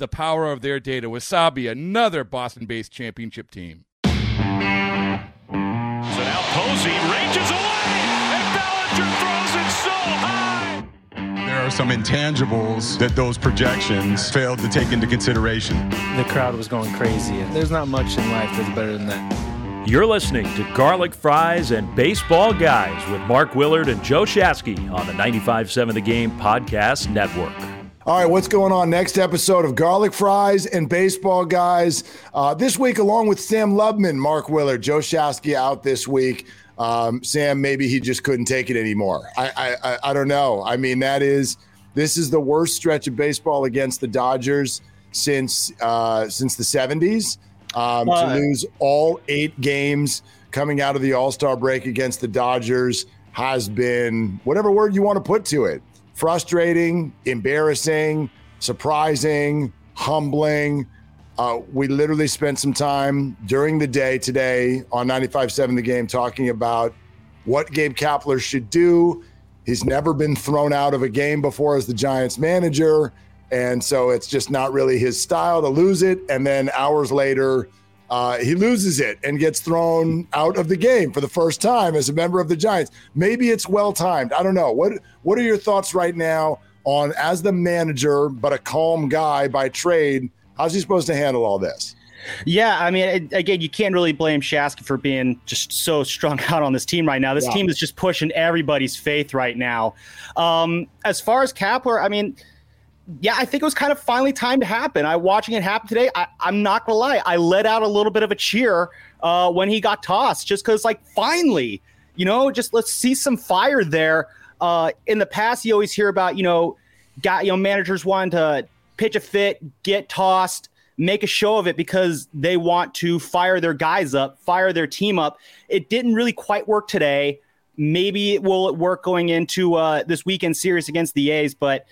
the power of their data. Wasabi, another Boston based championship team. So now Posey ranges away, and Bellinger throws it so high. There are some intangibles that those projections failed to take into consideration. The crowd was going crazy. There's not much in life that's better than that. You're listening to Garlic Fries and Baseball Guys with Mark Willard and Joe Shasky on the 95.7 The Game Podcast Network. All right, what's going on? Next episode of Garlic Fries and Baseball Guys. Uh, this week, along with Sam Lubman, Mark Willard, Joe Shasky out this week. Um, Sam, maybe he just couldn't take it anymore. I, I, I don't know. I mean, that is this is the worst stretch of baseball against the Dodgers since uh, since the '70s. Um, to lose all eight games coming out of the All Star break against the Dodgers has been whatever word you want to put to it frustrating, embarrassing, surprising, humbling. Uh, we literally spent some time during the day today on 95.7 The Game talking about what Gabe Kapler should do. He's never been thrown out of a game before as the Giants manager. And so it's just not really his style to lose it. And then hours later, uh, he loses it and gets thrown out of the game for the first time as a member of the Giants. Maybe it's well timed. I don't know. What What are your thoughts right now on as the manager, but a calm guy by trade? How's he supposed to handle all this? Yeah, I mean, again, you can't really blame Shasky for being just so strung out on this team right now. This yeah. team is just pushing everybody's faith right now. Um, as far as Kapler, I mean, yeah, I think it was kind of finally time to happen. I watching it happen today. I, am not gonna lie, I let out a little bit of a cheer uh, when he got tossed, just because like finally, you know, just let's see some fire there. Uh, in the past, you always hear about you know, got you know managers wanting to pitch a fit, get tossed, make a show of it because they want to fire their guys up, fire their team up. It didn't really quite work today. Maybe it will work going into uh, this weekend series against the A's, but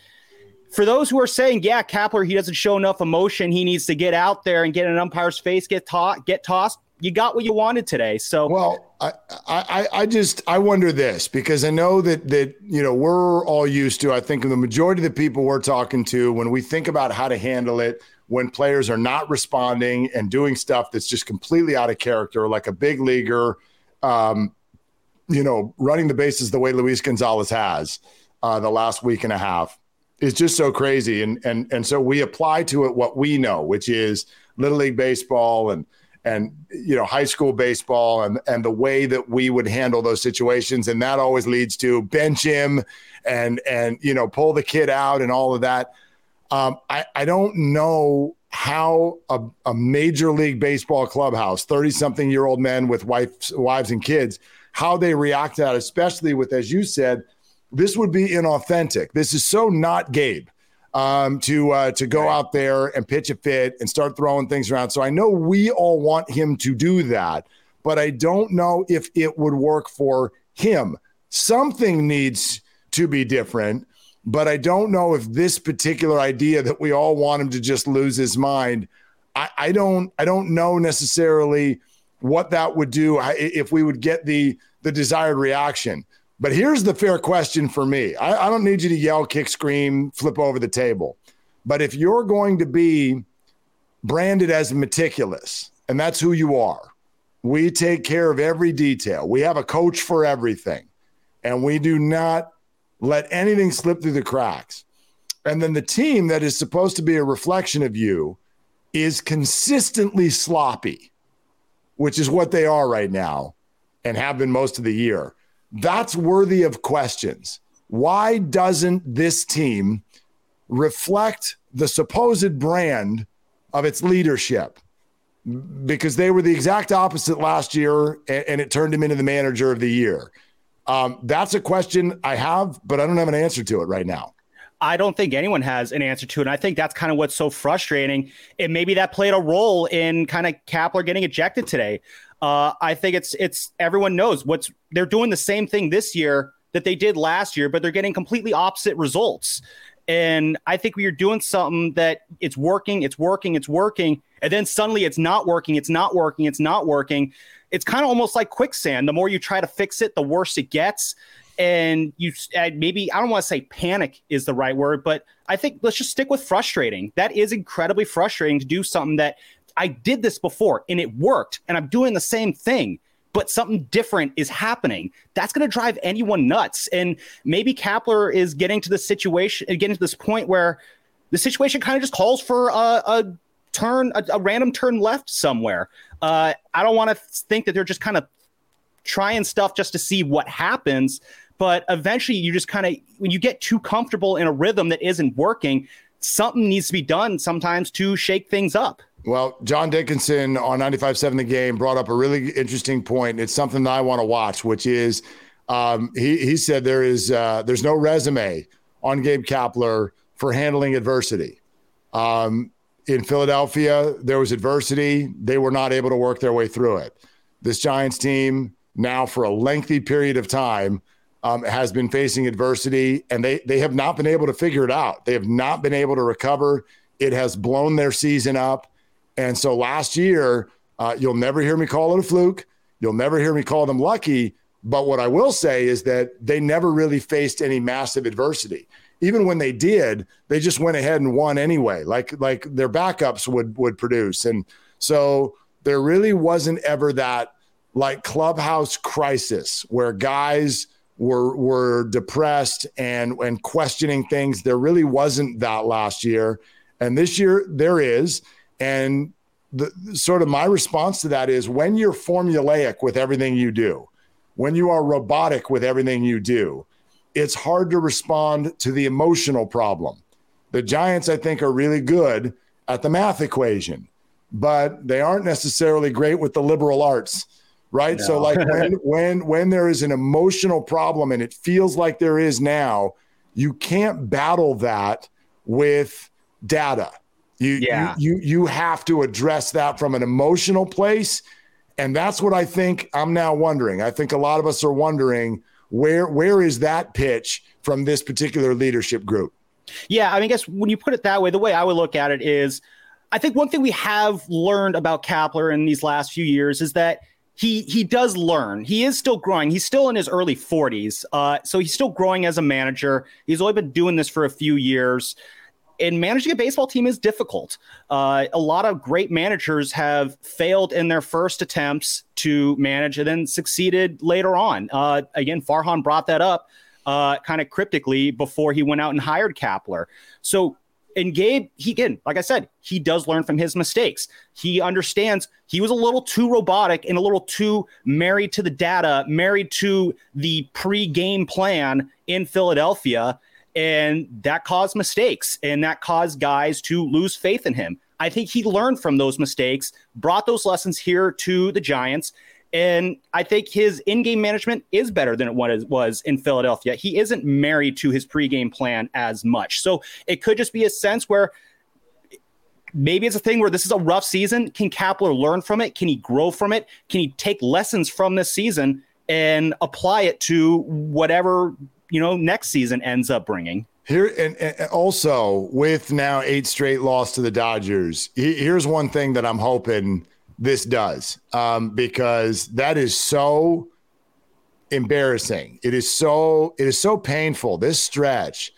for those who are saying, yeah, Kapler, he doesn't show enough emotion. He needs to get out there and get an umpire's face, get taught, get tossed. You got what you wanted today. So well, I, I I just I wonder this because I know that that you know we're all used to. I think the majority of the people we're talking to when we think about how to handle it when players are not responding and doing stuff that's just completely out of character, like a big leaguer, um, you know, running the bases the way Luis Gonzalez has uh, the last week and a half is just so crazy. And and and so we apply to it what we know, which is little league baseball and and you know high school baseball and and the way that we would handle those situations and that always leads to bench him and and you know pull the kid out and all of that um, I, I don't know how a, a major league baseball clubhouse 30 something year old men with wives wives and kids how they react to that especially with as you said this would be inauthentic. This is so not Gabe um, to uh, to go out there and pitch a fit and start throwing things around. So I know we all want him to do that, but I don't know if it would work for him. Something needs to be different, but I don't know if this particular idea that we all want him to just lose his mind. I, I don't I don't know necessarily what that would do if we would get the the desired reaction. But here's the fair question for me I, I don't need you to yell, kick, scream, flip over the table. But if you're going to be branded as meticulous, and that's who you are, we take care of every detail. We have a coach for everything, and we do not let anything slip through the cracks. And then the team that is supposed to be a reflection of you is consistently sloppy, which is what they are right now and have been most of the year. That's worthy of questions. Why doesn't this team reflect the supposed brand of its leadership? Because they were the exact opposite last year, and, it turned him into the manager of the year. Um, that's a question I have, but I don't have an answer to it right now. I don't think anyone has an answer to it. And I think that's kind of what's so frustrating. And maybe that played a role in kind of Kapler getting ejected today. Uh, I think it's it's everyone knows what's they're doing the same thing this year that they did last year, but they're getting completely opposite results. And I think we are doing something that it's working, it's working, it's working, and then suddenly it's not working, it's not working, it's not working. It's kind of almost like quicksand. The more you try to fix it, the worse it gets and you maybe I don't want to say panic is the right word, but I think let's just stick with frustrating. That is incredibly frustrating to do something that I did this before and it worked, and I'm doing the same thing, but something different is happening. That's going to drive anyone nuts. And maybe Kapler is getting to the situation, getting to this point where the situation kind of just calls for a, a turn, a, a, random turn left somewhere. Uh, I don't want to think that they're just kind of trying stuff just to see what happens. But eventually, you just kind of, when you get too comfortable in a rhythm that isn't working, something needs to be done sometimes to shake things up. Well, John Dickinson on 95.7 The Game brought up a really interesting point. It's something that I want to watch, which is um, he, he said there is uh, there's no resume on Gabe Kapler for handling adversity. Um, in Philadelphia, there was adversity. They were not able to work their way through it. This Giants team now for a lengthy period of time um, has been facing adversity and they they have not been able to figure it out. They have not been able to recover. It has blown their season up. And so last year, uh, you'll never hear me call it a fluke. You'll never hear me call them lucky. But what I will say is that they never really faced any massive adversity. Even when they did, they just went ahead and won anyway, like like their backups would would produce. And so there really wasn't ever that like clubhouse crisis where guys were were depressed and and questioning things. There really wasn't that last year, and this year there is. And the sort of my response to that is when you're formulaic with everything you do, when you are robotic with everything you do, it's hard to respond to the emotional problem. The Giants, I think, are really good at the math equation, but they aren't necessarily great with the liberal arts right? No. So like when when when there is an emotional problem and it feels like there is now, you can't battle that with data. You yeah. you you, you have to address that from an emotional place. And that's what I think I'm now wondering. I think a lot of us are wondering where where is that pitch from this particular leadership group? Yeah, I mean, I guess when you put it that way, the way I would look at it is I think one thing we have learned about Kapler in these last few years is that he he does learn. He is still growing. He's still in his early 40s. Uh, so he's still growing as a manager. He's only been doing this for a few years. And managing a baseball team is difficult. Uh, a lot of great managers have failed in their first attempts to manage and then succeeded later on. Uh, again, Farhan brought that up uh, kind of cryptically before he went out and hired Kapler. So and Gabe, he again, like I said, he does learn from his mistakes. He understands he was a little too robotic and a little too married to the data, married to the pre-game plan in Philadelphia, and that caused mistakes and that caused guys to lose faith in him. I think he learned from those mistakes, brought those lessons here to the Giants, and I think his in game management is better than it was in Philadelphia. He isn't married to his pregame plan as much. So it could just be a sense where maybe it's a thing where this is a rough season. Can Kapler learn from it? Can he grow from it? Can he take lessons from this season and apply it to whatever, you know, next season ends up bringing? Here and, and, also with now eight straight loss to the Dodgers. Here's one thing that I'm hoping this does um, because that is so embarrassing. It is so it is so painful this stretch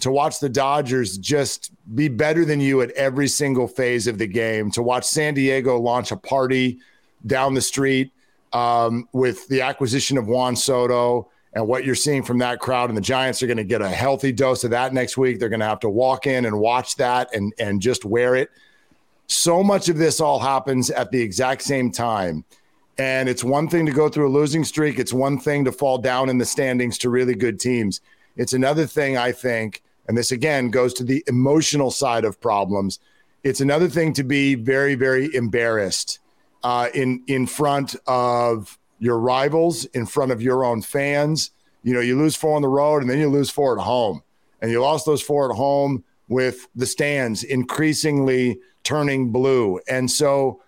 to watch the Dodgers just be better than you at every single phase of the game. To watch San Diego launch a party down the street um, with the acquisition of Juan Soto And what you're seeing from that crowd, and the Giants are going to get a healthy dose of that next week. They're going to have to walk in and watch that and, and just wear it. So much of this all happens at the exact same time. And it's one thing to go through a losing streak, it's one thing to fall down in the standings to really good teams. It's another thing, I think, and this again goes to the emotional side of problems. It's another thing to be very, very embarrassed uh, in in front of your rivals, in front of your own fans. You know, you lose four on the road, and then you lose four at home, and you lost those four at home with the stands increasingly turning blue. And so,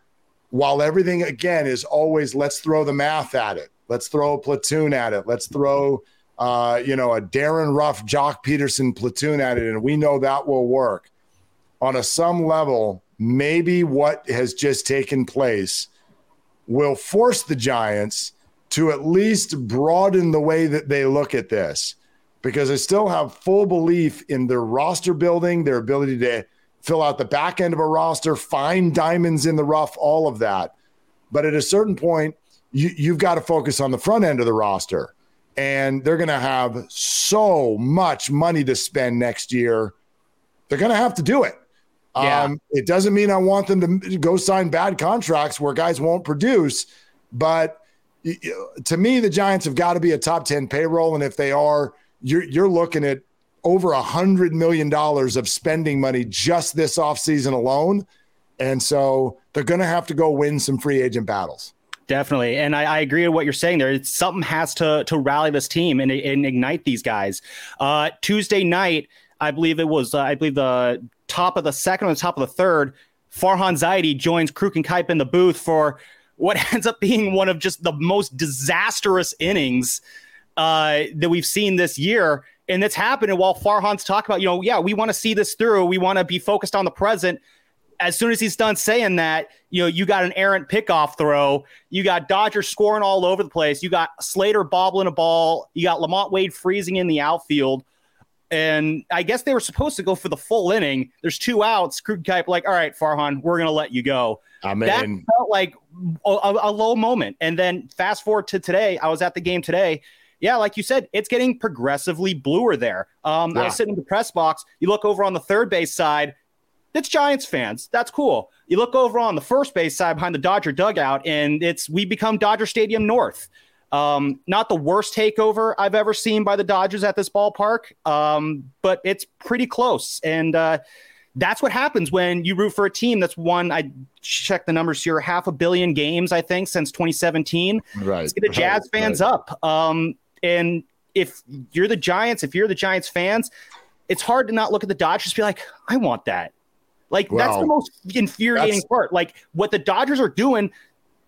while everything again is always let's throw the math at it, let's throw a platoon at it, let's throw uh, you know, a Darin Ruf, Joc Pederson platoon at it, and we know that will work. On a some level, maybe what has just taken place will force the Giants to at least broaden the way that they look at this because I still have full belief in their roster building, their ability to fill out the back end of a roster, find diamonds in the rough, all of that. But at a certain point, you, you've got to focus on the front end of the roster and they're going to have so much money to spend next year. They're going to have to do it. Yeah. Um, it doesn't mean I want them to go sign bad contracts where guys won't produce, but to me, the Giants have got to be a top 10 payroll. And if they are, you're, you're looking at over a hundred million dollars of spending money just this offseason alone. And so they're going to have to go win some free agent battles. Definitely, and I, I, agree with what you're saying there. It's, something has to to rally this team and, and ignite these guys. Uh, Tuesday night, I believe it was. Uh, I believe the top of the second or the top of the third. Farhan Zaidi joins Kruk and Kuip in the booth for what ends up being one of just the most disastrous innings uh, that we've seen this year. And that's happening while Farhan's talking about, you know, yeah, we want to see this through. We want to be focused on the present as soon as he's done saying that, you know, you got an errant pickoff throw. You got Dodgers scoring all over the place. You got Slater bobbling a ball. You got LaMonte Wade freezing in the outfield. And I guess they were supposed to go for the full inning. There's two outs. Kuip like, all right, Farhan, we're going to let you go. I mean, that felt like a, a, low moment. And then fast forward to today. I was at the game today. Yeah, like you said, it's getting progressively bluer there. Um, yeah. I sitting in the press box. You look over on the third base side it's Giants fans. That's cool. You look over on the first base side behind the Dodger dugout, and it's we become Dodger Stadium North. Um, not the worst takeover I've ever seen by the Dodgers at this ballpark, um, but it's pretty close. And uh, that's what happens when you root for a team that's won. I checked the numbers here, half a billion games, I think, since 2017. Right. Let's get the Jazz right. fans right. up. Um, and if you're the Giants, if you're the Giants fans, it's hard to not look at the Dodgers and be like, I want that. Like that's the most infuriating part. Like what the Dodgers are doing,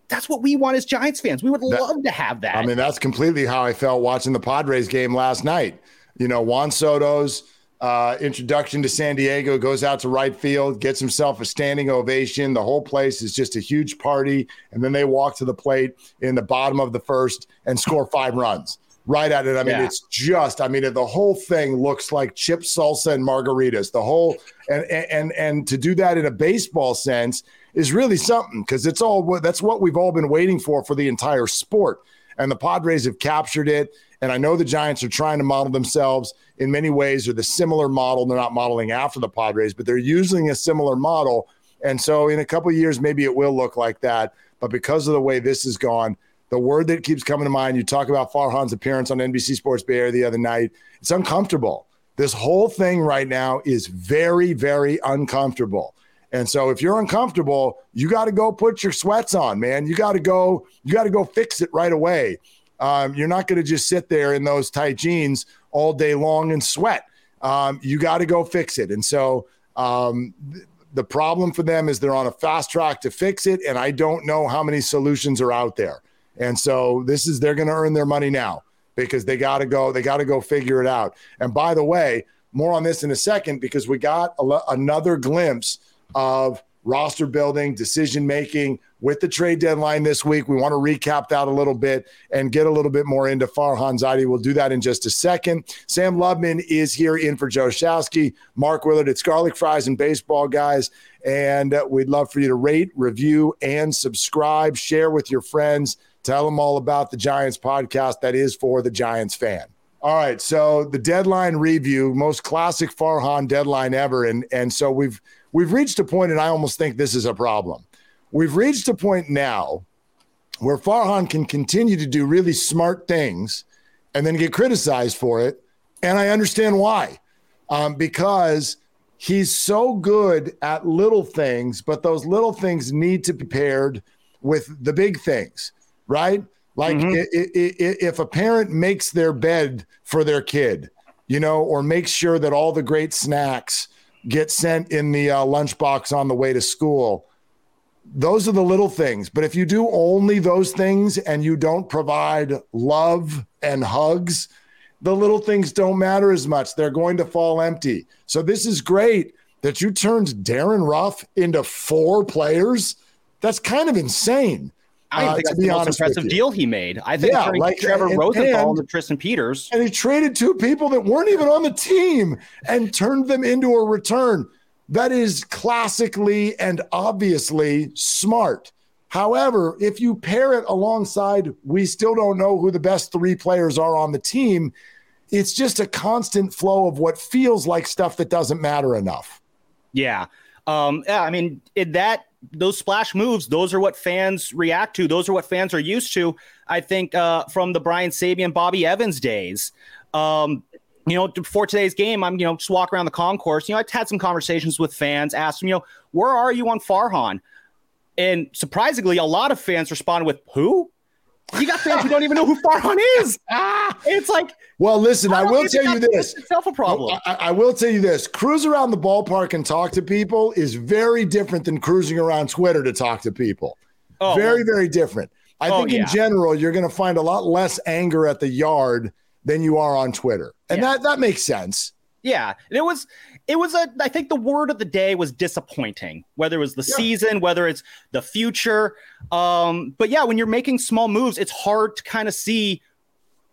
that's what we want as Giants fans. We would that, love to have that. I mean, that's completely how I felt watching the Padres game last night. You know, Juan Soto's uh, introduction to San Diego goes out to right field, gets himself a standing ovation. The whole place is just a huge party. And then they walk to the plate in the bottom of the first and score five runs right at it. I mean, yeah. it's just, I mean, the whole thing looks like chip salsa and margaritas. The whole, and, and, and to do that in a baseball sense is really something because it's all, that's what we've all been waiting for for the entire sport. And the Padres have captured it. And I know the Giants are trying to model themselves in many ways or the similar model. They're not modeling after the Padres, but they're using a similar model. And so in a couple of years, maybe it will look like that. But because of the way this has gone, the word that keeps coming to mind, you talk about Farhan's appearance on NBC Sports Bay Area the other night. It's uncomfortable. This whole thing right now is very, very uncomfortable. And so if you're uncomfortable, you got to go put your sweats on, man. You got to go, you got to go fix it right away. Um, you're not going to just sit there in those tight jeans all day long and sweat. Um, you got to go fix it. And so um, th- the problem for them is they're on a fast track to fix it. And I don't know how many solutions are out there. And so this is they're going to earn their money now because they got to go they got to go figure it out. And by the way, more on this in a second because we got a, another glimpse of roster building, decision making with the trade deadline this week. We want to recap that a little bit and get a little bit more into Farhan Zaidi. We'll do that in just a second. Sam Lubman is here in for Joe Shasky, Mark Willard at Garlic Fries and Baseball Guys. And uh, we'd love for you to rate, review, and subscribe. Share with your friends Tell them all about the Giants podcast that is for the Giants fan. All right, so the deadline review, most classic Farhan deadline ever, and and so we've we've reached a point, and I almost think this is a problem. We've reached a point now where Farhan can continue to do really smart things and then get criticized for it, and I understand why, um, because he's so good at little things, but those little things need to be paired with the big things, right? Like mm-hmm. if a parent makes their bed for their kid, you know, or makes sure that all the great snacks get sent in the uh, lunchbox on the way to school, those are the little things. But if you do only those things and you don't provide love and hugs, the little things don't matter as much. They're going to fall empty. So this is great that you turned Darin Ruf into four players. That's kind of insane. I uh, think that's the most impressive deal he made. I think yeah, like Trevor and, Rosenthal and, and Tristan Peters. And he traded two people that weren't even on the team and turned them into a return. That is classically and obviously smart. However, if you pair it alongside, we still don't know who the best three players are on the team. It's just a constant flow of what feels like stuff that doesn't matter enough. Yeah. Um, yeah, I mean, it, that those splash moves, those are what fans react to. Those are what fans are used to. I think uh, from the Brian Sabean, Bobby Evans days. Um, you know, before today's game, I'm, you know, just walk around the concourse. You know, I had some conversations with fans, asked them, you know, where are you on Farhan? And surprisingly, a lot of fans responded with, who? You got fans who don't even know who Farhan is. Ah, it's like, well, listen, I, I will tell you this. Itself a problem. I, I, will tell you this: cruise around the ballpark and talk to people is very different than cruising around Twitter to talk to people. Oh, very, very different. I oh, think in yeah. general, you're going to find a lot less anger at the yard than you are on Twitter, and yeah. that that makes sense. Yeah, it was it was a I think the word of the day was disappointing. Whether it was the yeah. season, whether it's the future. Um, but yeah, when you're making small moves, it's hard to kind of see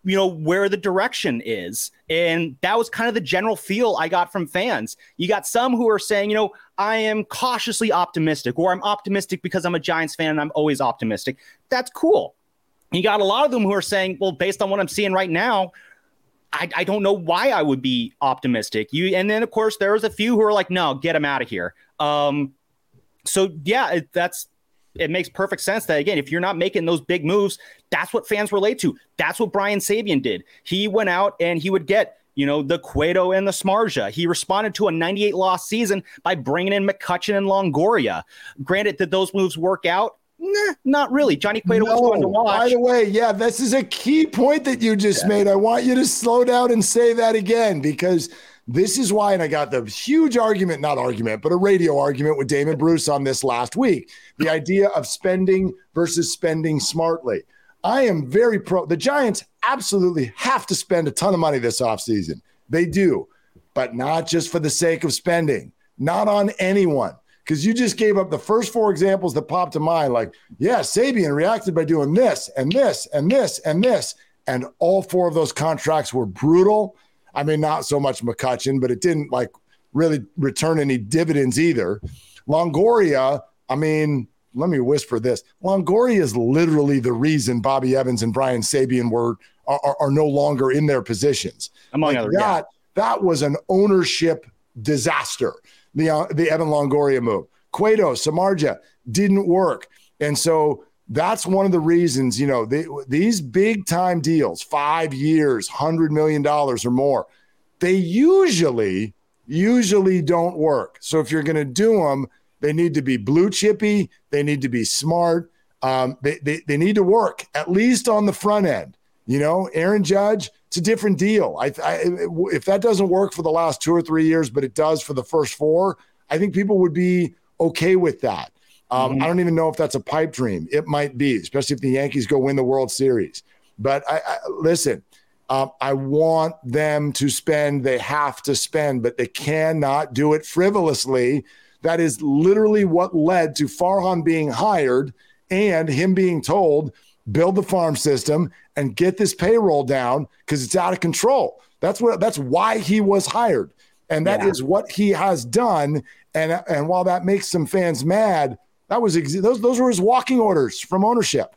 you know where the direction is and that was kind of the general feel i got from fans you got some who are saying you know i am cautiously optimistic or i'm optimistic because i'm a giants fan and i'm always optimistic that's cool you got a lot of them who are saying well based on what i'm seeing right now I, I don't know why I would be optimistic. You and then of course there was a few who are like, no, get him out of here. Um, so yeah, it, that's it makes perfect sense that again, if you're not making those big moves, that's what fans relate to. That's what Brian Sabean did. He went out and he would get you know, the Cueto and the Samardzija. He responded to a 98 loss season by bringing in McCutchen and Longoria. Granted, did those moves work out? Nah, not really. Johnny Cueto no, was fun to watch. By the way, yeah, this is a key point that you just yeah. made. I want you to slow down and say that again because this is why, and I got the huge argument, not argument, but a radio argument with Damon Bruce on this last week. The idea of spending versus spending smartly. I am very pro. The Giants absolutely have to spend a ton of money this offseason. They do, but not just for the sake of spending, not on anyone because you just gave up the first four examples that popped to mind. Like, yeah, Sabean reacted by doing this and this and this and this. And all four of those contracts were brutal. I mean, not so much McCutchen, but it didn't like really return any dividends either. Longoria, I mean, let me whisper this. Longoria is literally the reason Bobby Evans and Brian Sabean were are, are, are no longer in their positions. Among like other, that, yeah. that was an ownership disaster the uh, the Evan Longoria move. Cueto, Samardzija didn't work, and so that's one of the reasons. You know, they, these big time deals, five years, hundred million dollars or more, they usually usually don't work. So if you're going to do them, they need to be blue chippy. They need to be smart. Um, they, they, they need to work at least on the front end. You know, Aaron Judge, it's a different deal. I, I, if that doesn't work for the last two or three years, but it does for the first four, I think people would be okay with that. Um, mm-hmm. I don't even know if that's a pipe dream. It might be, especially if the Yankees go win the World Series. But I, I listen. Um, I want them to spend. They have to spend, but they cannot do it frivolously. That is literally what led to Farhan being hired and him being told build the farm system and get this payroll down because it's out of control. That's what that's why he was hired. And that yeah. is what he has done. And and while that makes some fans mad, that was ex- those those were his walking orders from ownership.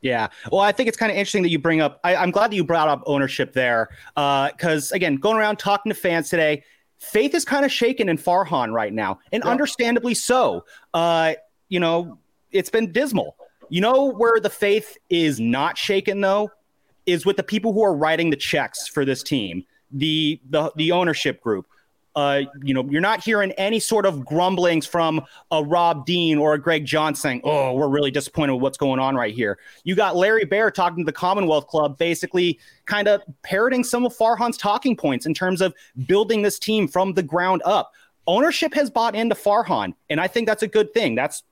Yeah. Well, I think it's kind of interesting that you bring up. I, am glad that you brought up ownership there, because uh, again, going around talking to fans today, faith is kind of shaken in Farhan right now, and yeah. understandably so. Uh, you know, it's been dismal. You know where the faith is not shaken though, is with the people who are writing the checks for this team, the the the ownership group uh, you know, you're not hearing any sort of grumblings from a Rob Dean or a Greg Johns saying, "Oh, we're really disappointed with what's going on right here." You got Larry Baer talking to the Commonwealth Club, basically kind of parroting some of Farhan's talking points in terms of building this team from the ground up. Ownership has bought into Farhan, and I think that's a good thing. That's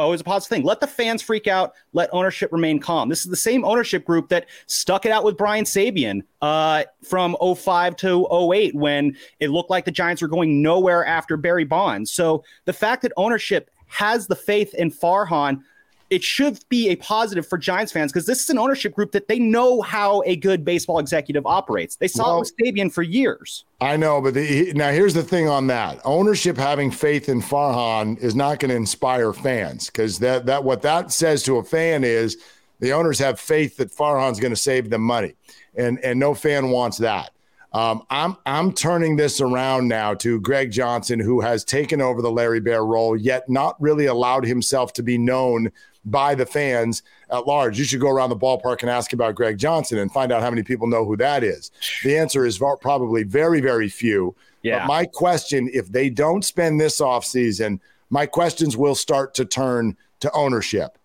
always a positive thing. Let the fans freak out. Let ownership remain calm. This is the same ownership group that stuck it out with Brian Sabean uh, from 05 to 08 when it looked like the Giants were going nowhere after Barry Bonds. So the fact that ownership has the faith in Farhan it should be a positive for Giants fans because this is an ownership group that they know how a good baseball executive operates. They saw well, it with Sabean for years. I know, but the, now here's the thing on that: ownership having faith in Farhan is not going to inspire fans because that that what that says to a fan is the owners have faith that Farhan's going to save them money, and and no fan wants that. Um, I'm I'm turning this around now to Greg Johnson, who has taken over the Larry Baer role, yet not really allowed himself to be known by the fans at large. You should go around the ballpark and ask about Greg Johnson and find out how many people know who that is. The answer is probably very, very few. Yeah. But my question if they don't spend this offseason, my questions will start to turn to ownership.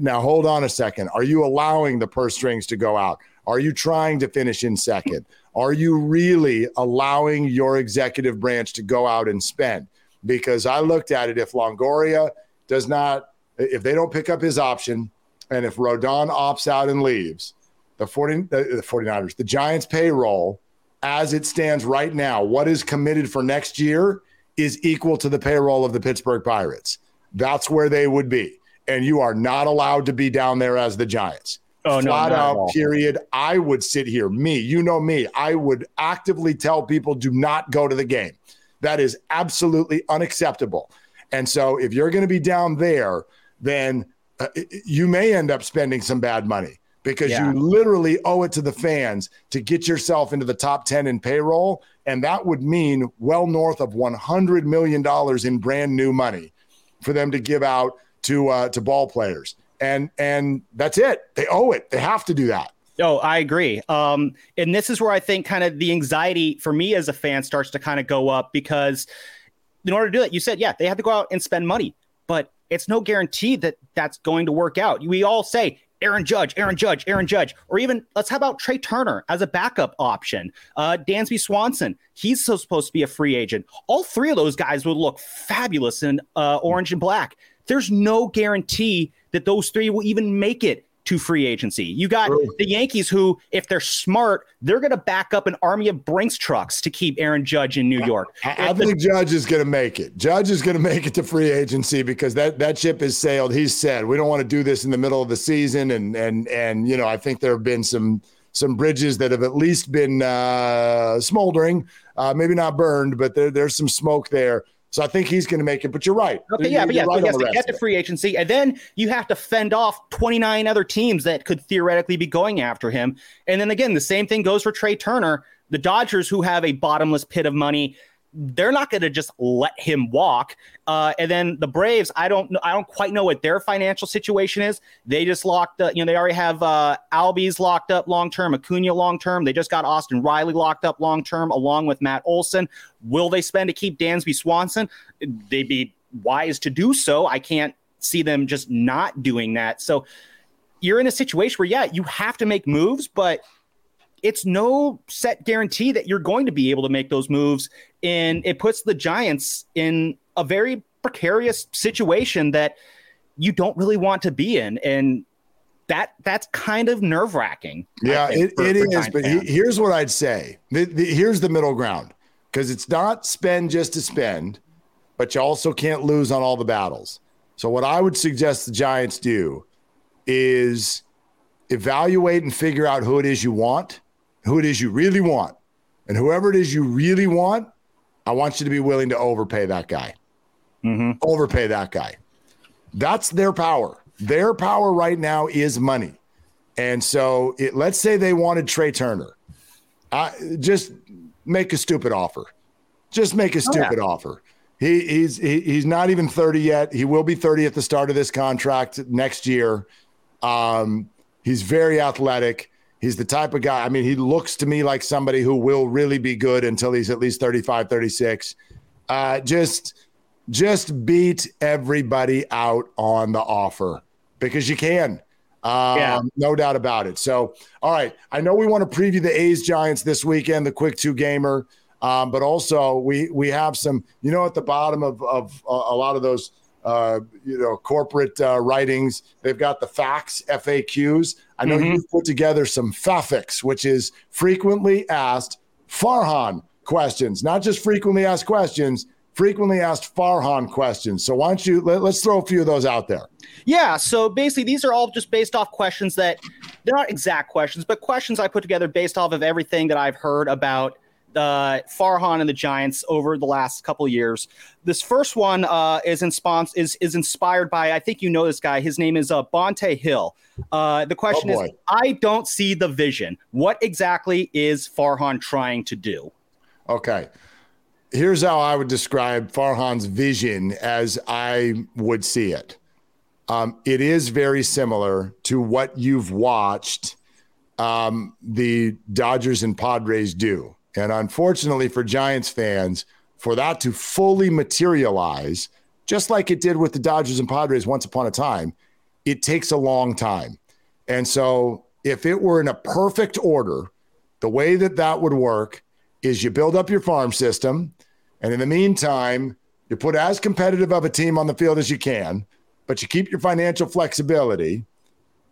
Now, hold on a second. Are you allowing the purse strings to go out? Are you trying to finish in second? Are you really allowing your executive branch to go out and spend? Because I looked at it. If Longoria does not if they don't pick up his option and if Rodon opts out and leaves, the 40 the 49ers, the Giants payroll as it stands right now, what is committed for next year is equal to the payroll of the Pittsburgh Pirates. That's where they would be. And you are not allowed to be down there as the Giants. Oh, Flat no, out, period. I would sit here, me, you know me, I would actively tell people do not go to the game. That is absolutely unacceptable. And so if you're going to be down there, then uh, you may end up spending some bad money because yeah. you literally owe it to the fans to get yourself into the top 10 in payroll. And that would mean well north of $100 million in brand new money for them to give out to, uh, to ball players. And, and that's it. They owe it. They have to do that. Oh, I agree. Um, and this is where I think kind of the anxiety for me as a fan starts to kind of go up because in order to do that, you said, yeah, they have to go out and spend money. But it's no guarantee that that's going to work out. We all say Aaron Judge, Aaron Judge, Aaron Judge, or even let's how about Trey Turner as a backup option? Uh, Dansby Swanson, he's so supposed to be a free agent. All three of those guys would look fabulous in uh, orange and black. There's no guarantee that those three will even make it to free agency. You got the Yankees who, if they're smart, they're going to back up an army of Brinks trucks to keep Aaron Judge in New York. I, I think the, Judge is going to make it. Judge is going to make it to free agency because that that ship has sailed. He's said we don't want to do this in the middle of the season, and and and you know I think there have been some some bridges that have at least been uh, smoldering, uh, maybe not burned, but there, there's some smoke there. So I think he's going to make it. But you're right. Okay, you're, yeah, but yeah, right so he has to get to free agency, and then you have to fend off 29 other teams that could theoretically be going after him. And then again, the same thing goes for Trey Turner. The Dodgers, who have a bottomless pit of money, they're not going to just let him walk. Uh, and then the Braves, I don't know, I don't quite know what their financial situation is. They just locked, uh, you know, they already have uh, Albies locked up long term, Acuna long term. They just got Austin Riley locked up long term, along with Matt Olson. Will they spend to keep Dansby Swanson? They'd be wise to do so. I can't see them just not doing that. So you're in a situation where, yeah, you have to make moves, but it's no set guarantee that you're going to be able to make those moves. And it puts the Giants in a very precarious situation that you don't really want to be in. And that that's kind of nerve wracking. Yeah, think, it, for, it for is. But he, here's what I'd say the, the, here's the middle ground because it's not spend just to spend, but you also can't lose on all the battles. So, what I would suggest the Giants do is evaluate and figure out who it is you want who it is you really want. And whoever it is you really want, I want you to be willing to overpay that guy. Mm-hmm. Overpay that guy. That's their power. Their power right now is money. And so it, let's say they wanted Trey Turner. I, just make a stupid offer. Just make a stupid oh, yeah. offer. He, he's he, he's not even 30 yet. He will be 30 at the start of this contract next year. Um, he's very athletic. He's the type of guy. I mean, he looks to me like somebody who will really be good until he's at least 35, 36. Uh, just just beat everybody out on the offer because you can. Um, yeah. No doubt about it. So, all right. I know we want to preview the A's Giants this weekend, the quick two gamer. Um, but also we we have some, you know, at the bottom of, of a, a lot of those uh, you know, corporate uh, writings. They've got the facts, FAQs. I know mm-hmm. you've put together some FAFICs, which is frequently asked Farhan questions, not just frequently asked questions, frequently asked Farhan questions. So why don't you let, us throw a few of those out there? Yeah. So basically, these are all just based off questions that they're not exact questions, but questions I put together based off of everything that I've heard about uh, Farhan and the Giants over the last couple years. This first one uh, is, is is inspired by I think you know this guy. His name is uh, Bonta Hill. Uh, the question oh is, I don't see the vision. What exactly is Farhan trying to do? Okay here's how I would describe Farhan's vision as I would see it. Um, it is very similar to what you've watched um, the Dodgers and Padres do. And unfortunately for Giants fans, for that to fully materialize, just like it did with the Dodgers and Padres once upon a time, it takes a long time. And so, if it were in a perfect order, the way that that would work is you build up your farm system. And in the meantime, you put as competitive of a team on the field as you can, but you keep your financial flexibility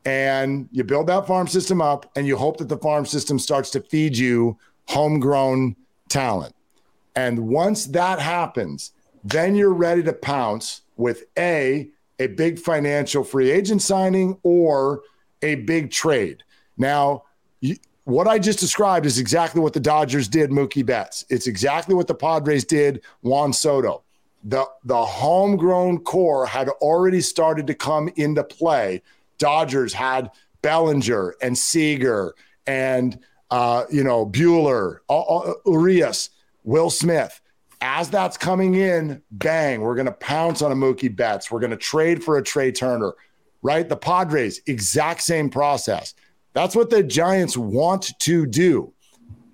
and you build that farm system up and you hope that the farm system starts to feed you homegrown talent. And once that happens, then you're ready to pounce with a a big financial free agent signing or a big trade. Now, what I just described is exactly what the Dodgers did, Mookie Betts. It's exactly what the Padres did, Juan Soto. The, the homegrown core had already started to come into play. Dodgers had Bellinger and Seager and, uh, you know, Buehler, uh, Urias, Will Smith. As that's coming in, bang, we're going to pounce on a Mookie Betts. We're going to trade for a Trey Turner, right? The Padres, exact same process. That's what the Giants want to do.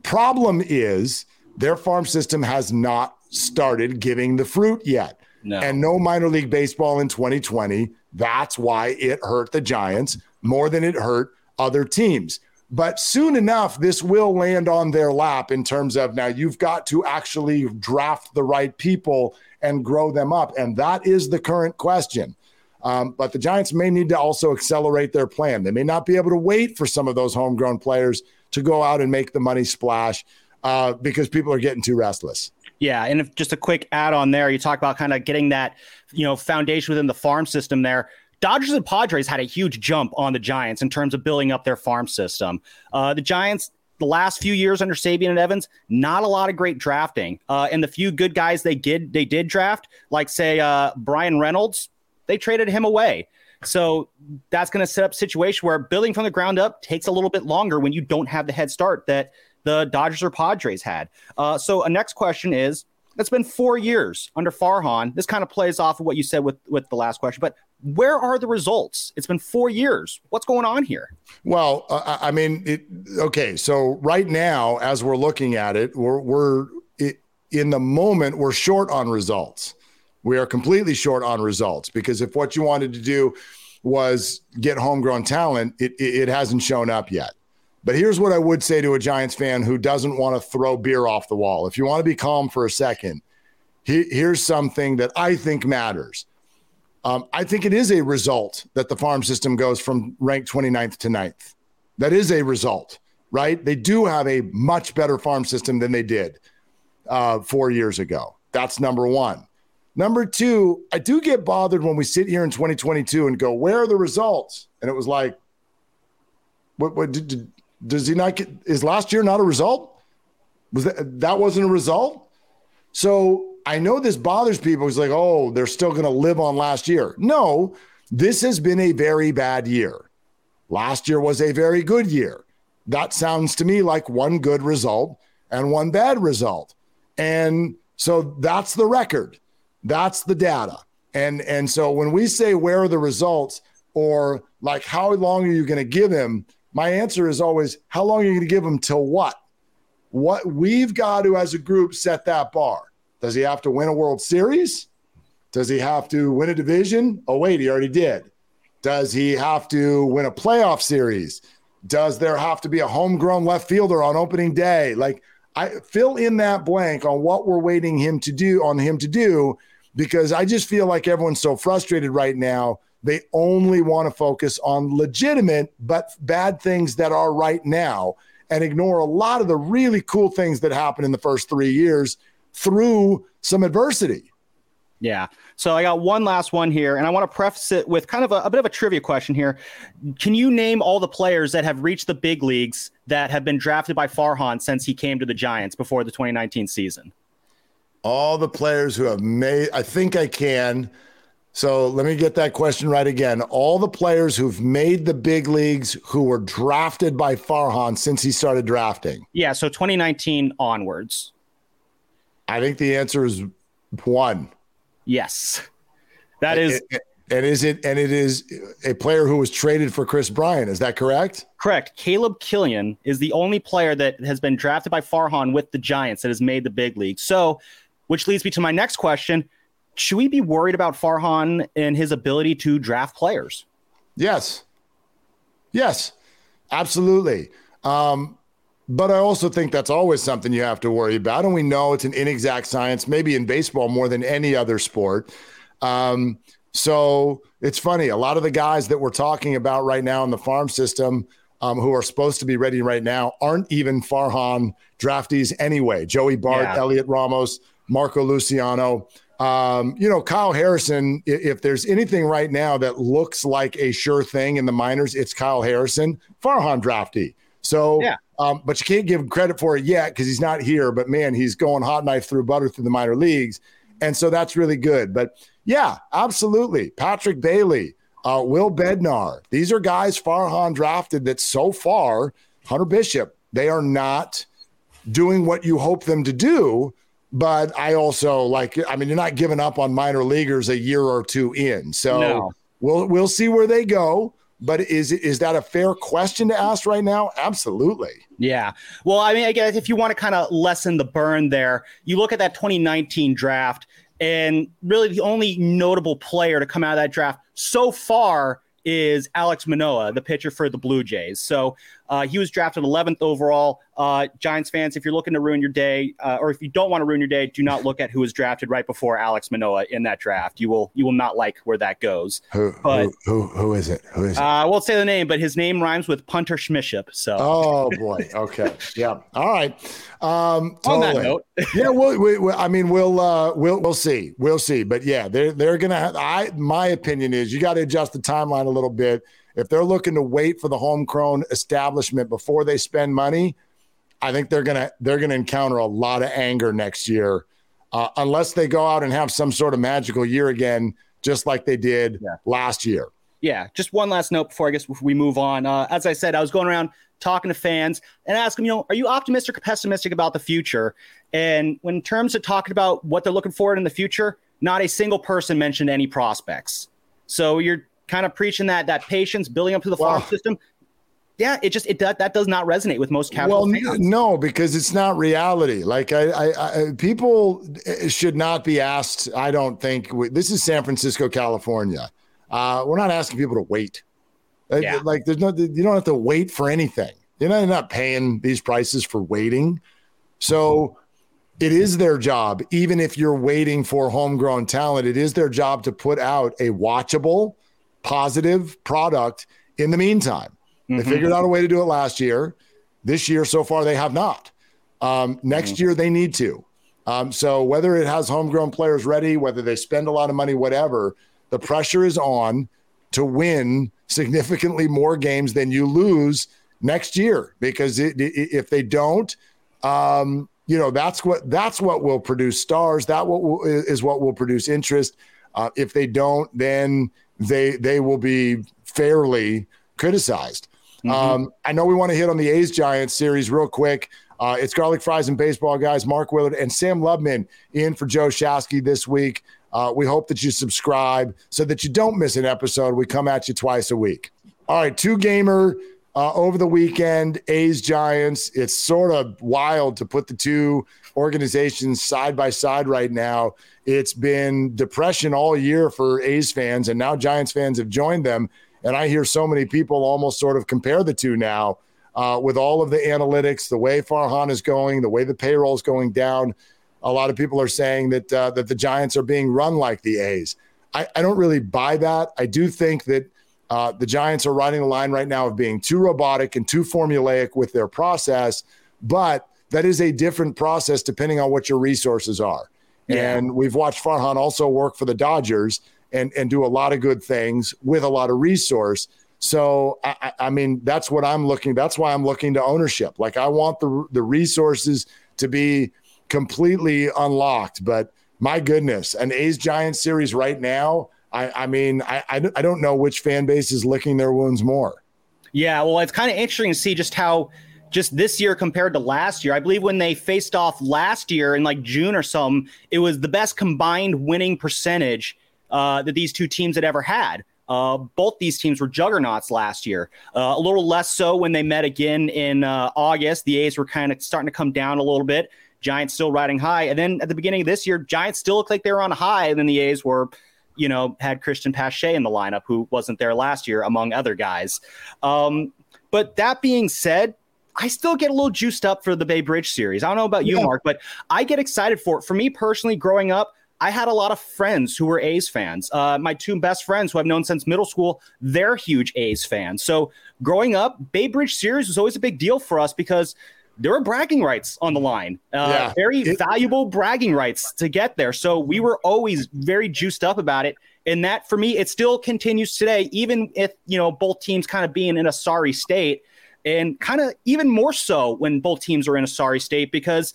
Problem is, their farm system has not started giving the fruit yet. No. And no minor league baseball in 2020. That's why it hurt the Giants more than it hurt other teams. But soon enough, this will land on their lap in terms of now you've got to actually draft the right people and grow them up. And that is the current question. Um, but the Giants may need to also accelerate their plan. They may not be able to wait for some of those homegrown players to go out and make the money splash uh, because people are getting too restless. Yeah, and if just a quick add on there, you talk about kind of getting that you know foundation within the farm system there. Dodgers and Padres had a huge jump on the Giants in terms of building up their farm system. Uh, the Giants, the last few years under Sabean and Evans, not a lot of great drafting. Uh, and the few good guys they did they did draft, like say uh, Bryan Reynolds, they traded him away. So that's going to set up a situation where building from the ground up takes a little bit longer when you don't have the head start that the Dodgers or Padres had. Uh, so a next question is, it's been four years under Farhan. This kind of plays off of what you said with with the last question, but where are the results? It's been four years. What's going on here? Well, uh, I mean, it, okay. So right now, as we're looking at it, we're we're it, in the moment we're short on results we are completely short on results because if what you wanted to do was get homegrown talent, it, it, hasn't shown up yet. But here's what I would say to a Giants fan who doesn't want to throw beer off the wall. If you want to be calm for a second, he, here's something that I think matters. Um, I think it is a result that the farm system goes from ranked 29th to 9th. That is a result, right? They do have a much better farm system than they did uh, four years ago. That's number one. Number two, I do get bothered when we sit here in 2022 and go, "Where are the results?" And it was like, "What? What did, did, does he not get? Is last year not a result? Was that that wasn't a result?" So I know this bothers people. It's like, "Oh, they're still going to live on last year." No, this has been a very bad year. Last year was a very good year. That sounds to me like one good result and one bad result. And so that's the record. That's the data. And and so when we say where are the results or like how long are you going to give him? My answer is always how long are you going to give him till what? What we've got to as a group set that bar. Does he have to win a World Series? Does he have to win a division? Oh wait, he already did. Does he have to win a playoff series? Does there have to be a homegrown left fielder on opening day? Like I fill in that blank on what we're waiting him to do on him to do because I just feel like everyone's so frustrated right now. They only want to focus on legitimate but bad things that are right now and ignore a lot of the really cool things that happened in the first 3 years through some adversity. Yeah. So I got one last one here, and I want to preface it with kind of a, a, bit of a trivia question here. Can you name all the players that have reached the big leagues that have been drafted by Farhan since he came to the Giants before the 2019 season? All the players who have made, I think I can. So let me get that question right again. All the players who've made the big leagues who were drafted by Farhan since he started drafting. Yeah. So 2019 onwards. I think the answer is one. Yes. That is and, and is it and it is a player who was traded for Kris Bryant, is that correct? Correct. Caleb Killian is the only player that has been drafted by Farhan with the Giants that has made the big league. So, which leads me to my next question. Should we be worried about Farhan and his ability to draft players? Yes. Yes. Absolutely. Um, but I also think that's always something you have to worry about. And we know it's an inexact science, maybe in baseball more than any other sport. Um, so it's funny. A lot of the guys that we're talking about right now in the farm system um, who are supposed to be ready right now aren't even Farhan draftees anyway. Joey Bart, yeah. Heliot Ramos, Marco Luciano. Um, you know, Kyle Harrison, if there's anything right now that looks like a sure thing in the minors, it's Kyle Harrison, Farhan draftee. So, yeah. Um, but you can't give him credit for it yet because he's not here. But man, he's going hot knife through butter through the minor leagues. And so that's really good. But yeah, absolutely. Patrick Bailey, uh, Will Bednar, these are guys Farhan drafted that so far, Hunter Bishop, they are not doing what you hope them to do. But I also like, I mean, you're not giving up on minor leaguers a year or two in. So no. we'll we'll see where they go. But is is that a fair question to ask right now? Absolutely. Yeah. Well, I mean, I guess if you want to kind of lessen the burn there, you look at that 2019 draft, and really the only notable player to come out of that draft so far is Alex Manoah, the pitcher for the Blue Jays. So uh, he was drafted 11th overall. Uh, Giants fans, if you're looking to ruin your day, uh, or if you don't want to ruin your day, do not look at who was drafted right before Alex Manoah in that draft. You will you will not like where that goes. Who but, who, who, who is it? Who is it? I won't say the name, but his name rhymes with Punter Schmiship. So oh boy, okay, yeah, all right. Um, totally. On that note, yeah, we'll, we, we, I mean, we'll uh, we'll we'll see, we'll see, but yeah, they're they're gonna. Have, I my opinion is you got to adjust the timeline a little bit if they're looking to wait for the homegrown establishment before they spend money, I think they're gonna they're gonna encounter a lot of anger next year, uh, unless they go out and have some sort of magical year again, just like they did yeah. last year. Yeah, just one last note before I guess we move on. Uh, as I said, I was going around talking to fans and asking them, you know, are you optimistic or pessimistic about the future? And when in terms of talking about what they're looking forward in the future, not a single person mentioned any prospects. So you're kind of preaching that that patience, building up to the farm system. Yeah, it just it that that does not resonate with most casual well, fans. No, because it's not reality. Like I, I, I, people should not be asked. I don't think this is San Francisco, California. Uh, we're not asking people to wait. Yeah. Like there's no, you don't have to wait for anything. You're not, you're not paying these prices for waiting. So it is their job, even if you're waiting for homegrown talent, it is their job to put out a watchable, positive product in the meantime. Mm-hmm. They figured out a way to do it last year. This year, so far, they have not. Um, next mm-hmm. year, they need to. Um, so whether it has homegrown players ready, whether they spend a lot of money, whatever, the pressure is on to win significantly more games than you lose next year. Because it, it, if they don't, um, you know that's what that's what will produce stars. That what will, is what will produce interest. Uh, if they don't, then they they will be fairly criticized. Mm-hmm. Um, I know we want to hit on the A's Giants series real quick. Uh, it's garlic fries and baseball guys, Mark Willard and Sam Lubman in for Joe Shasky this week. Uh, we hope that you subscribe so that you don't miss an episode. We come at you twice a week. All right, two gamer uh, over the weekend, A's Giants. It's sort of wild to put the two organizations side by side right now. It's been depression all year for A's fans, and now Giants fans have joined them. And I hear so many people almost sort of compare the two now uh, with all of the analytics, the way Farhan is going, the way the payroll is going down. A lot of people are saying that uh, that the Giants are being run like the A's. I, I don't really buy that. I do think that uh, the Giants are riding the line right now of being too robotic and too formulaic with their process, but that is a different process depending on what your resources are. Yeah. And we've watched Farhan also work for the Dodgers and, and do a lot of good things with a lot of resource. So, I, I mean, that's what I'm looking. That's why I'm looking to ownership. Like, I want the the resources to be completely unlocked. But my goodness, an A's Giants series right now I, I mean, I, I don't know which fan base is licking their wounds more. Yeah, well, it's kind of interesting to see just how just this year compared to last year. I believe when they faced off last year in like June or something, it was the best combined winning percentage uh, that these two teams had ever had. Uh, both these teams were juggernauts last year. Uh, a little less so when they met again in uh, August. The A's were kind of starting to come down a little bit. Giants still riding high. And then at the beginning of this year, Giants still looked like they were on high. And then the A's were you know, had Cristian Pache in the lineup, who wasn't there last year, among other guys. Um, but that being said, I still get a little juiced up for the Bay Bridge series. I don't know about you, yeah. Mark, but I get excited for it. For me personally, growing up, I had a lot of friends who were A's fans. Uh, my two best friends, who I've known since middle school, they're huge A's fans. So growing up, Bay Bridge series was always a big deal for us because there were bragging rights on the line, uh, yeah. very it, valuable bragging rights to get there. So we were always very juiced up about it. And that for me, it still continues today, even if, you know, both teams kind of being in a sorry state and kind of even more so when both teams are in a sorry state, because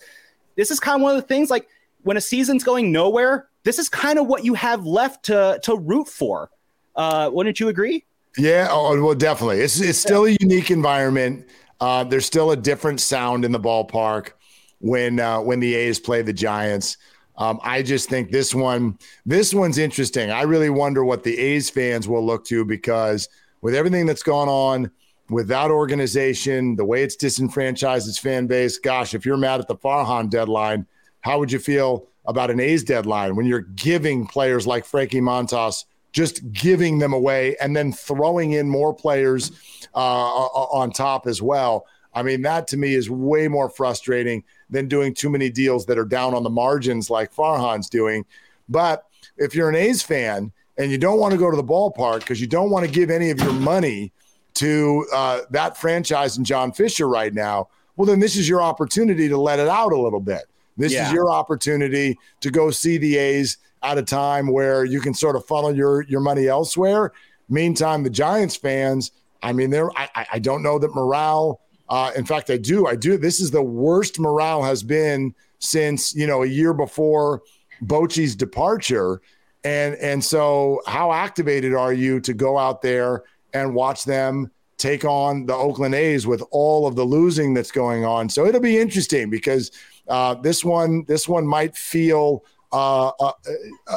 this is kind of one of the things like when a season's going nowhere, this is kind of what you have left to, to root for. Uh, wouldn't you agree? Yeah, oh, well, definitely. It's, it's still a unique environment uh, there's still a different sound in the ballpark when uh, when the A's play the Giants. Um, I just think this one this one's interesting. I really wonder what the A's fans will look to because with everything that's gone on with that organization, the way it's disenfranchised its fan base, gosh, if you're mad at the Farhan deadline, how would you feel about an A's deadline when you're giving players like Frankie Montas just giving them away and then throwing in more players uh, on top as well. I mean, that to me is way more frustrating than doing too many deals that are down on the margins like Farhan's doing. But if you're an A's fan and you don't want to go to the ballpark because you don't want to give any of your money to uh, that franchise and John Fisher right now, well, then this is your opportunity to let it out a little bit. This yeah. is your opportunity to go see the A's at a time where you can sort of funnel your your money elsewhere. Meantime, the Giants fans, I mean, they're I, I don't know that morale. Uh, in fact, I do. I do. This is the worst morale has been since you know a year before Bochy's departure, and and so how activated are you to go out there and watch them take on the Oakland A's with all of the losing that's going on? So it'll be interesting because uh, this one this one might feel uh, a,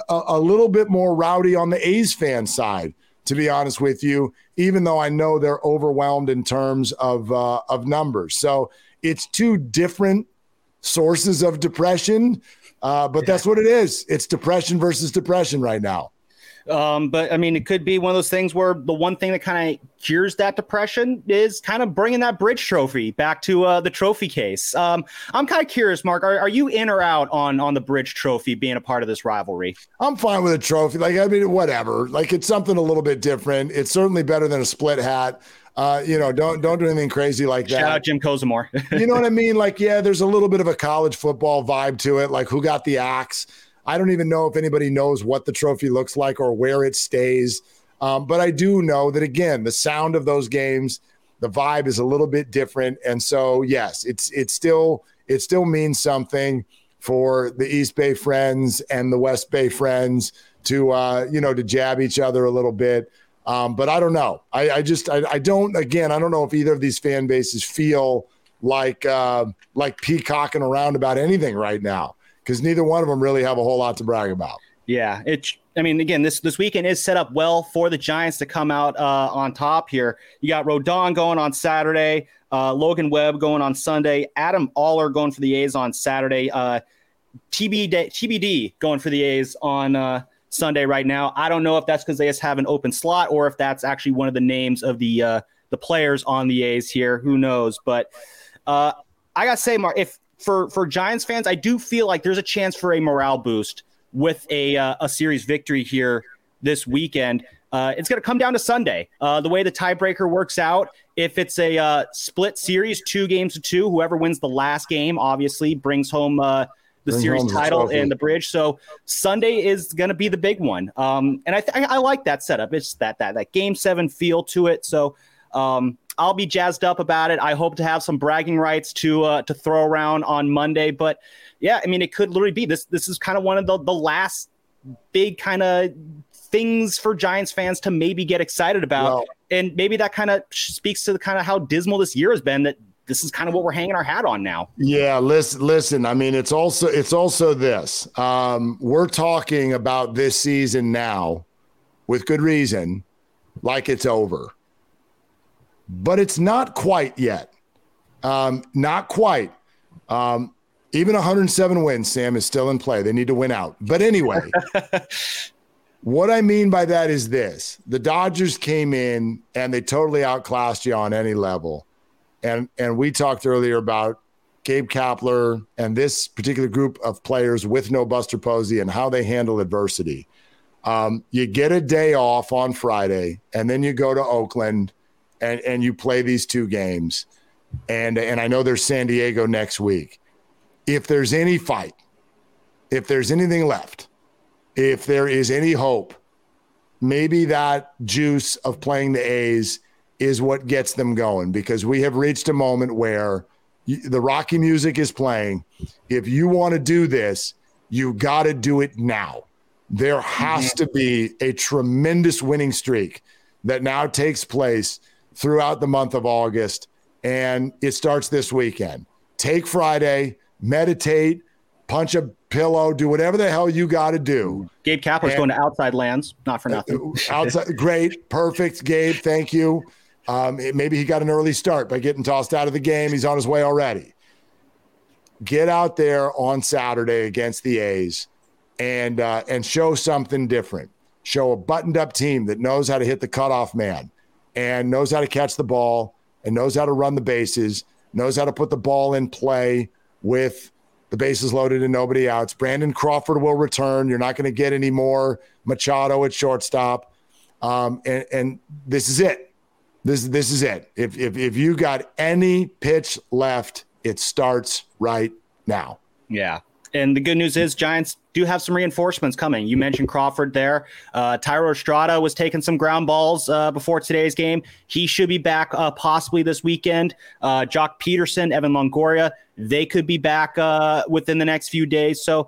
a, a, little bit more rowdy on the A's fan side, to be honest with you, even though I know they're overwhelmed in terms of, uh, of numbers. So it's two different sources of depression, uh, but yeah. that's what it is. It's depression versus depression right now. Um, but I mean, it could be one of those things where the one thing that kind of cures that depression is kind of bringing that bridge trophy back to uh, the trophy case. Um, I'm kind of curious, Mark. Are, are you in or out on on the bridge trophy being a part of this rivalry? I'm fine with a trophy. Like I mean, whatever. Like it's something a little bit different. It's certainly better than a split hat. Uh, you know, don't don't do anything crazy like that. Shout out Jim Kozimor. you know what I mean? Like, yeah, there's a little bit of a college football vibe to it. Like, who got the axe? I don't even know if anybody knows what the trophy looks like or where it stays. Um, but I do know that again, the sound of those games, the vibe is a little bit different, and so yes, it's it's still it still means something. for the East Bay friends and the West Bay friends to uh, you know to jab each other a little bit. Um, but I don't know. I, I just I, I, don't. Again, I don't know if either of these fan bases feel like uh, like peacocking around about anything right now because neither one of them really have a whole lot to brag about. Yeah, it's. I mean, again, this this weekend is set up well for the Giants to come out uh, on top here. You got Rodon going on Saturday, uh, Logan Webb going on Sunday, Adam Oller going for the A's on Saturday, uh, TBD TBD going for the A's on uh, Sunday right now. I don't know if that's because they just have an open slot or if that's actually one of the names of the uh, the players on the A's here. Who knows? But uh, I gotta say, Mark, if for for Giants fans, I do feel like there's a chance for a morale boost with a uh, a series victory here this weekend. Uh, it's going to come down to Sunday. Uh, the way the tiebreaker works out, if it's a uh, split series, two games to two, whoever wins the last game obviously brings home uh, the series title and the bridge. So Sunday is going to be the big one. Um, and I, th- I like that setup. It's that that that game seven feel to it. So um, I'll be jazzed up about it. I hope to have some bragging rights to uh, to throw around on Monday. But yeah, I mean, it could literally be this. This is kind of one of the the last big kind of things for Giants fans to maybe get excited about, well, and maybe that kind of speaks to the kind of how dismal this year has been. That this is kind of what we're hanging our hat on now. Yeah, listen, listen. I mean, it's also it's also this. Um, we're talking about this season now, with good reason, like it's over, but it's not quite yet. Um, not quite. Um, even 107 wins, Sam is still in play. They need to win out. But anyway, what I mean by that is this: the Dodgers came in and they totally outclassed you on any level and and we talked earlier about Gabe Kapler and this particular group of players with no Buster Posey and how they handle adversity. Um, you get a day off on Friday, and then you go to Oakland, and and you play these two games, and and I know there's San Diego next week. If there's any fight, if there's anything left, if there is any hope, maybe that juice of playing the A's is what gets them going because we have reached a moment where the Rocky music is playing. If you want to do this, you got to do it now. There has to be a tremendous winning streak that now takes place throughout the month of August, and it starts this weekend. Take Friday, meditate, punch a pillow, do whatever the hell you got to do. Gabe Kapler's going to outside lands, not for nothing. outside, great, perfect, Gabe. Thank you. Um, it, maybe he got an early start by getting tossed out of the game. He's on his way already. Get out there on Saturday against the A's and uh, and show something different. Show a buttoned up team that knows how to hit the cutoff man and knows how to catch the ball and knows how to run the bases, knows how to put the ball in play with the bases loaded and nobody outs. Brandon Crawford will return. You're not going to get any more Machado at shortstop. Um, and, and this is it. This this is it. If if if you got any pitch left, it starts right now. Yeah. And the good news is Giants do have some reinforcements coming. You mentioned Crawford there. Uh, Thairo Estrada was taking some ground balls uh, before today's game. He should be back uh, possibly this weekend. Uh, Joc Pederson, Evan Longoria, they could be back uh, within the next few days. So,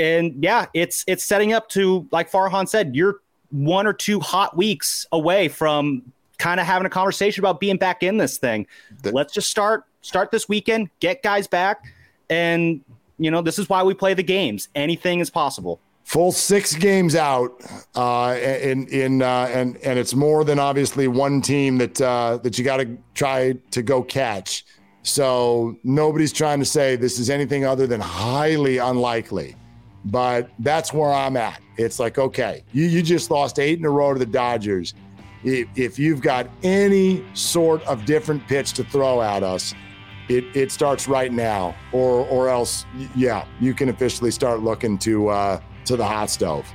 and yeah, it's it's setting up to like Farhan said, you're one or two hot weeks away from kind of having a conversation about being back in this thing. The, Let's just start start this weekend, get guys back, and you know this is why we play the games. Anything is possible. Full six games out, uh, in in uh, and and it's more than obviously one team that uh, that you got to try to go catch. So nobody's trying to say this is anything other than highly unlikely. But that's where I'm at. It's like, okay, you, you just lost eight in a row to the Dodgers if you've got any sort of different pitch to throw at us, it, it starts right now, or or else, yeah, you can officially start looking to uh, to the hot stove.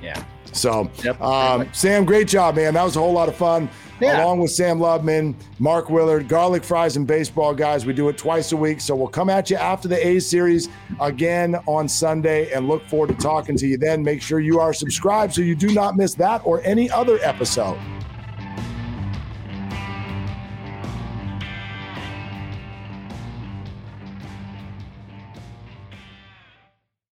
Yeah. So, yep. um, Sam, great job, man. That was a whole lot of fun. Yeah. Along with Sam Lubman, Mark Willard, Garlic Fries and Baseball Guys. We do it twice a week. So we'll come at you after the A's series again on Sunday and look forward to talking to you then. Make sure you are subscribed so you do not miss that or any other episode